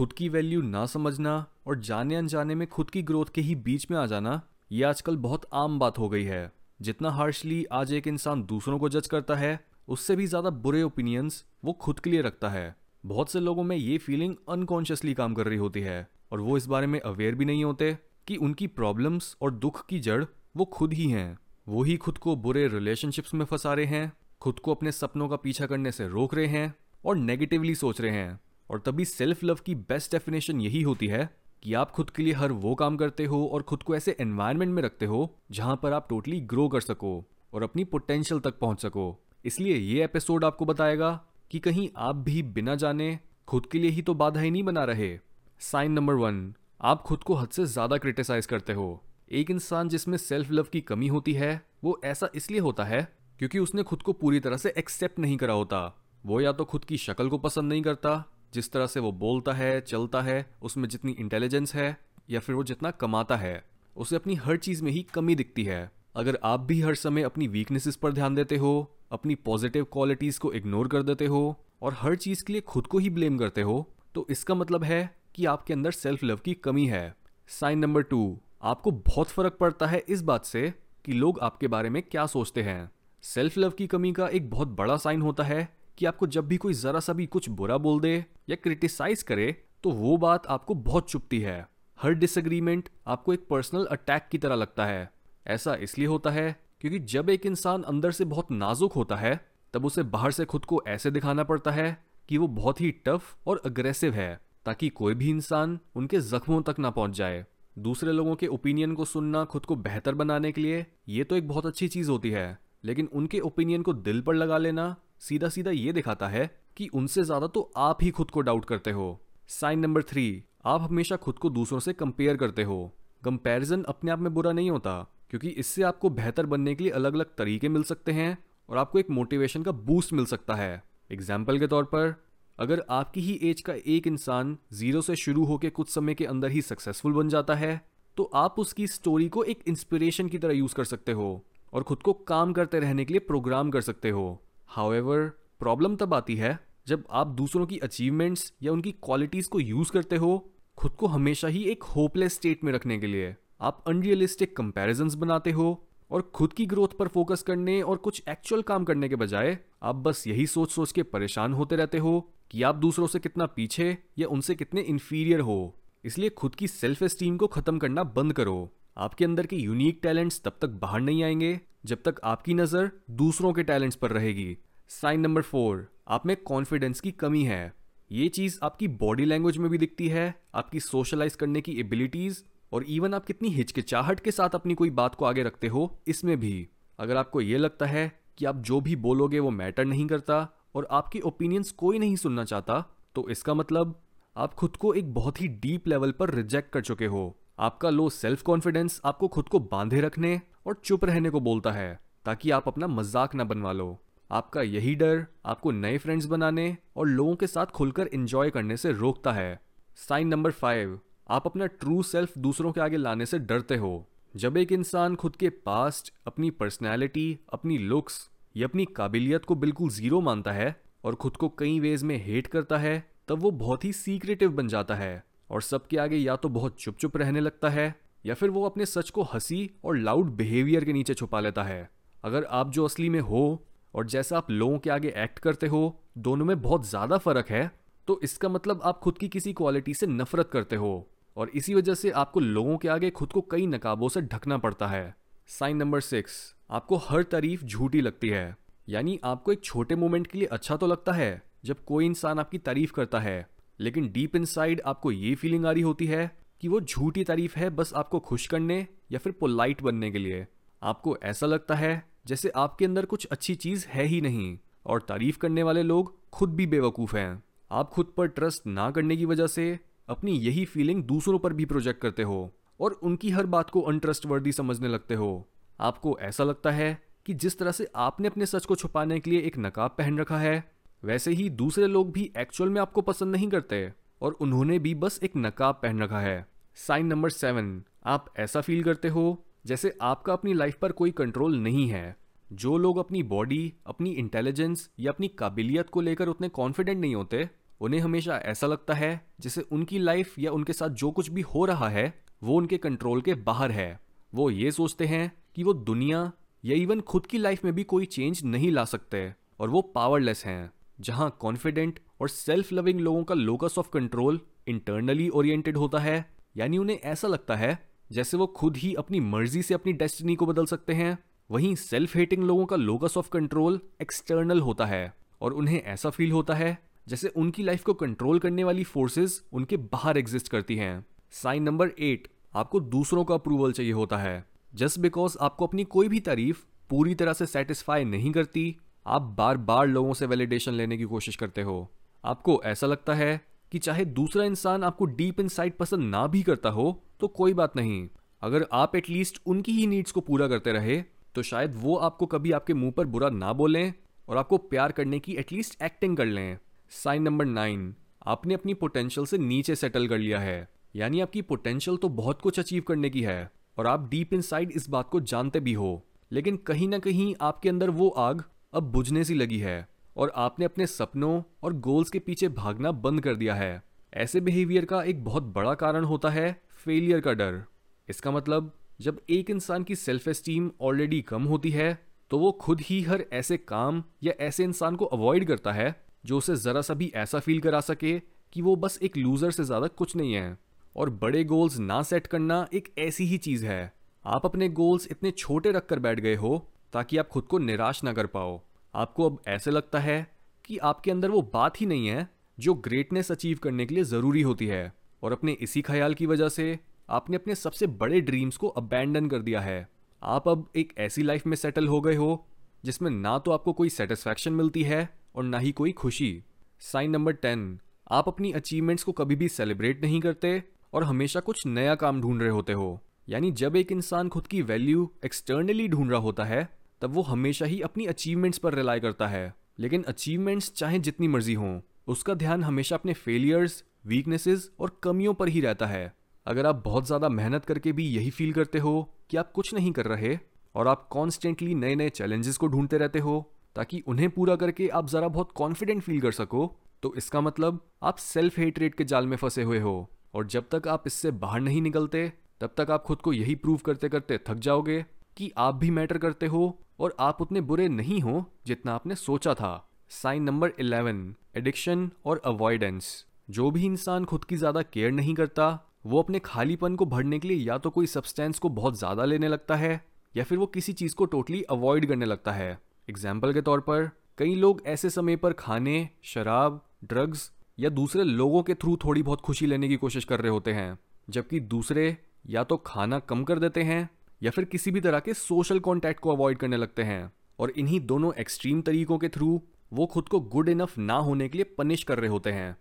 खुद की वैल्यू ना समझना और जाने अनजाने में खुद की ग्रोथ के ही बीच में आ जाना, ये आजकल बहुत आम बात हो गई है। जितना हार्शली आज एक इंसान दूसरों को जज करता है, उससे भी ज़्यादा बुरे ओपिनियंस वो खुद के लिए रखता है। बहुत से लोगों में ये फीलिंग अनकॉन्शियसली काम कर रही होती है और वो इस बारे में अवेयर भी नहीं होते कि उनकी प्रॉब्लम्स और दुख की जड़ वो खुद ही हैं। वो ही खुद को बुरे रिलेशनशिप्स में फंसा रहे हैं, खुद को अपने सपनों का पीछा करने से रोक रहे हैं और नेगेटिवली सोच रहे हैं। और तभी सेल्फ लव की बेस्ट डेफिनेशन यही होती है कि आप खुद के लिए हर वो काम करते हो और खुद को ऐसे एनवायरनमेंट में रखते हो जहाँ पर आप टोटली ग्रो कर सको और अपनी पोटेंशियल तक पहुँच सको। इसलिए ये एपिसोड आपको बताएगा कि कहीं आप भी बिना जाने खुद के लिए ही तो बाधा ही नहीं बना रहे। साइन नंबर वन आप खुद को हद से ज़्यादा क्रिटिसाइज करते हो। एक इंसान जिसमें सेल्फ लव की कमी होती है, वो ऐसा इसलिए होता है क्योंकि उसने खुद को पूरी तरह से एक्सेप्ट नहीं करा होता। वो या तो खुद की शक्ल को पसंद नहीं करता जिस तरह से वो बोलता है, चलता है, उसमें जितनी इंटेलिजेंस है, या फिर वो जितना कमाता है, उसे अपनी हर चीज़ में ही कमी दिखती है। अगर आप भी हर समय अपनी वीकनेसेस पर ध्यान देते हो, अपनी पॉजिटिव क्वालिटीज़ को इग्नोर कर देते हो, और हर चीज़ के लिए खुद को ही ब्लेम करते हो तो इसका मतलब है कि आपके अंदर सेल्फ लव की कमी है। साइन नंबर टू आपको बहुत फ़र्क पड़ता है इस बात से कि लोग आपके बारे में क्या सोचते हैं। सेल्फ लव की कमी का एक बहुत बड़ा साइन होता है कि आपको जब भी कोई जरा सा भी कुछ बुरा बोल दे या क्रिटिसाइज करे तो वो बात आपको बहुत चुपती है। हर डिसएग्रीमेंट आपको एक पर्सनल अटैक की तरह लगता है। ऐसा इसलिए होता है क्योंकि जब एक इंसान अंदर से बहुत नाजुक होता है, तब उसे बाहर से खुद को ऐसे दिखाना पड़ता है कि वो बहुत ही टफ और अग्रेसिव है, ताकि कोई भी इंसान उनके जख्मों तक ना पहुँच जाए। दूसरे लोगों के ओपिनियन को सुनना खुद को बेहतर बनाने के लिए ये तो एक बहुत अच्छी चीज़ होती है, लेकिन उनके ओपिनियन को दिल पर लगा लेना सीधा सीधा ये दिखाता है कि उनसे ज़्यादा तो आप ही खुद को डाउट करते हो। साइन नंबर थ्री आप हमेशा खुद को दूसरों से कंपेयर करते हो। कंपैरिजन अपने आप में बुरा नहीं होता, क्योंकि इससे आपको बेहतर बनने के लिए अलग अलग तरीके मिल सकते हैं और आपको एक मोटिवेशन का बूस्ट मिल सकता है। एग्ज़ाम्पल के तौर पर, अगर आपकी ही एज का एक इंसान ज़ीरो से शुरू होकर कुछ समय के अंदर ही सक्सेसफुल बन जाता है तो आप उसकी स्टोरी को एक इंस्पिरेशन की तरह यूज़ कर सकते हो और खुद को काम करते रहने के लिए प्रोग्राम कर सकते हो। हाउएवर प्रॉब्लम तब आती है जब आप दूसरों की अचीवमेंट्स या उनकी क्वालिटीज को यूज़ करते हो खुद को हमेशा ही एक होपलेस स्टेट में रखने के लिए। आप अनरियलिस्टिक कंपैरिजंस बनाते हो और खुद की ग्रोथ पर फोकस करने और कुछ एक्चुअल काम करने के बजाय आप बस यही सोच सोच के परेशान होते रहते हो कि आप दूसरों से कितना पीछे या उनसे कितने इंफीरियर हो। इसलिए खुद की सेल्फ एस्टीम को खत्म करना बंद करो। आपके अंदर के यूनिक टैलेंट्स तब तक बाहर नहीं आएँगे। जब तक आपकी नज़र दूसरों के टैलेंट्स पर रहेगी। साइन नंबर फोर आप में कॉन्फिडेंस की कमी है। ये चीज़ आपकी बॉडी लैंग्वेज में भी दिखती है, आपकी सोशलाइज करने की एबिलिटीज़ और इवन आप कितनी हिचकिचाहट के साथ अपनी कोई बात को आगे रखते हो, इसमें भी। अगर आपको ये लगता है कि आप जो भी बोलोगे वो मैटर नहीं करता और आपके ओपिनियंस कोई नहीं सुनना चाहता तो इसका मतलब आप खुद को एक बहुत ही डीप लेवल पर रिजेक्ट कर चुके हो। आपका लो सेल्फ कॉन्फिडेंस आपको खुद को बांधे रखने और चुप रहने को बोलता है, ताकि आप अपना मज़ाक ना बनवा लो। आपका यही डर आपको नए फ्रेंड्स बनाने और लोगों के साथ खुलकर इंजॉय करने से रोकता है। साइन नंबर फाइव आप अपना ट्रू सेल्फ दूसरों के आगे लाने से डरते हो। जब एक इंसान खुद के पास्ट अपनी पर्सनैलिटी अपनी लुक्स या अपनी काबिलियत को बिल्कुल ज़ीरो मानता है और खुद को कई वेज में हेट करता है, तब वो बहुत ही सीक्रेटिव बन जाता है और सबके आगे या तो बहुत चुप चुप रहने लगता है या फिर वो अपने सच को हँसी और लाउड बिहेवियर के नीचे छुपा लेता है। अगर आप जो असली में हो और जैसा आप लोगों के आगे एक्ट करते हो, दोनों में बहुत ज़्यादा फ़र्क है तो इसका मतलब आप खुद की किसी क्वालिटी से नफरत करते हो और इसी वजह से आपको लोगों के आगे खुद को कई नकाबों से ढकना पड़ता है। साइन नंबर सिक्स, आपको हर तारीफ़ झूठी लगती है, यानी आपको एक छोटे मोमेंट के लिए अच्छा तो लगता है, जब कोई इंसान आपकी तारीफ़ करता है, लेकिन डीप इनसाइड आपको ये फीलिंग आ रही होती है कि वो झूठी तारीफ़ है बस आपको खुश करने या फिर पोलाइट बनने के लिए। आपको ऐसा लगता है जैसे आपके अंदर कुछ अच्छी चीज़ है ही नहीं और तारीफ़ करने वाले लोग खुद भी बेवकूफ़ हैं। आप खुद पर ट्रस्ट ना करने की वजह से अपनी यही फीलिंग दूसरों पर भी प्रोजेक्ट करते हो और उनकी हर बात को अनट्रस्टवर्दी समझने लगते हो। आपको ऐसा लगता है कि जिस तरह से आपने अपने सच को छुपाने के लिए एक नकाब पहन रखा है, वैसे ही दूसरे लोग भी एक्चुअल में आपको पसंद नहीं करते। और उन्होंने भी बस एक नकाब पहन रखा है। साइन नंबर सेवन, आप ऐसा फील करते हो जैसे आपका अपनी लाइफ पर कोई कंट्रोल नहीं है। जो लोग अपनी बॉडी अपनी इंटेलिजेंस या अपनी काबिलियत को लेकर उतने कॉन्फिडेंट नहीं होते, उन्हें हमेशा ऐसा लगता है जैसे उनकी लाइफ या उनके साथ जो कुछ भी हो रहा है, वो उनके कंट्रोल के बाहर है। वो ये सोचते हैं कि वो दुनिया या इवन खुद की लाइफ में भी कोई चेंज नहीं ला सकते और वो पावरलेस हैं, जहाँ कॉन्फिडेंट और सेल्फ लविंग लोगों का locus of control internally oriented होता है। यानी उन्हें ऐसा लगता है जैसे वो खुद ही अपनी मर्ज़ी से अपनी डेस्टिनी को बदल सकते हैं। वहीं सेल्फ हेटिंग लोगों का लोकस ऑफ़ कंट्रोल एक्सटर्नल होता है और उन्हें ऐसा फील होता है जैसे उनकी लाइफ को कंट्रोल करने वाली फोर्सेस उनके बाहर एग्जिस्ट करती हैं। साइन नंबर एट आपको दूसरों का अप्रूवल चाहिए होता है। जस्ट बिकॉज़ आपको अपनी कोई भी तारीफ़ पूरी तरह से सेटिस्फाई नहीं करती, आप बार बार लोगों से वैलिडेशन लेने की कोशिश करते हो। आपको ऐसा लगता है कि चाहे दूसरा इंसान आपको डीप इनसाइड पसंद ना भी करता हो तो कोई बात नहीं। अगर आप एटलीस्ट उनकी ही नीड्स को पूरा करते रहे तो शायद वो आपको कभी आपके मुँह पर बुरा ना बोलें और आपको प्यार करने की एटलीस्ट एक्टिंग कर लें। साइन नंबर नाइन आपने अपनी पोटेंशियल से नीचे सेटल कर लिया है। यानी आपकी पोटेंशियल तो बहुत कुछ अचीव करने की है और आप डीप इनसाइड इस बात को जानते भी हो। लेकिन कहीं ना कहीं आपके अंदर वो आग अब बुझने सी लगी है। और आपने अपने सपनों और गोल्स के पीछे भागना बंद कर दिया है। ऐसे बिहेवियर का एक बहुत बड़ा कारण होता है फेलियर का डर। इसका मतलब जब एक इंसान की सेल्फ एस्टीम ऑलरेडी कम होती है तो वो खुद ही हर ऐसे काम या ऐसे इंसान को अवॉइड करता है, जो उसे ज़रा सा भी ऐसा फील करा सके कि वो बस एक लूज़र से ज़्यादा कुछ नहीं है। और बड़े गोल्स ना सेट करना एक ऐसी ही चीज़ है। आप अपने गोल्स इतने छोटे रख कर बैठ गए हो, ताकि आप खुद को निराश ना कर पाओ। आपको अब ऐसे लगता है कि आपके अंदर वो बात ही नहीं है जो ग्रेटनेस अचीव करने के लिए ज़रूरी होती है। और अपने इसी ख्याल की वजह से आपने अपने सबसे बड़े ड्रीम्स को अबैंडन कर दिया है। आप अब एक ऐसी लाइफ में सेटल हो गए हो, जिसमें ना तो आपको कोई सेटिस्फैक्शन मिलती है और ना ही कोई खुशी। साइन नंबर टेन आप अपनी अचीवमेंट्स को कभी भी सेलिब्रेट नहीं करते और हमेशा कुछ नया काम ढूंढ रहे होते हो। यानी जब एक इंसान खुद की वैल्यू एक्सटर्नली ढूंढ रहा होता है तब वो हमेशा ही अपनी अचीवमेंट्स पर रिलाई करता है। लेकिन अचीवमेंट्स चाहे जितनी मर्ज़ी हों, उसका ध्यान हमेशा अपने फेलियर्स वीकनेसेस और कमियों पर ही रहता है। अगर आप बहुत ज़्यादा मेहनत करके भी यही फील करते हो कि आप कुछ नहीं कर रहे और आप कॉन्स्टेंटली नए नए चैलेंजेस को ढूंढते रहते हो, ताकि उन्हें पूरा करके आप ज़रा बहुत कॉन्फिडेंट फील कर सको तो इसका मतलब आप सेल्फ हेटरेट के जाल में फंसे हुए हो। और जब तक आप इससे बाहर नहीं निकलते, तब तक आप खुद को यही प्रूव करते करते थक जाओगे कि आप भी मैटर करते हो और आप उतने बुरे नहीं हो जितना आपने सोचा था। साइन नंबर इलेवन, एडिक्शन और अवॉइडेंस। जो भी इंसान खुद की ज़्यादा केयर नहीं करता, वो अपने खालीपन को भरने के लिए या तो कोई सब्सटेंस को बहुत ज़्यादा लेने लगता है, या फिर वो किसी चीज़ को टोटली अवॉइड करने लगता है। एग्ज़ाम्पल के तौर पर, कई लोग ऐसे समय पर खाने, शराब ड्रग्स या दूसरे लोगों के थ्रू थोड़ी बहुत खुशी लेने की कोशिश कर रहे होते हैं, जबकि दूसरे या तो खाना कम कर देते हैं या फिर किसी भी तरह के सोशल कॉन्टैक्ट को अवॉइड करने लगते हैं। और इन्हीं दोनों एक्सट्रीम तरीकों के थ्रू वो खुद को गुड इनफ ना होने के लिए पनिश कर रहे होते हैं।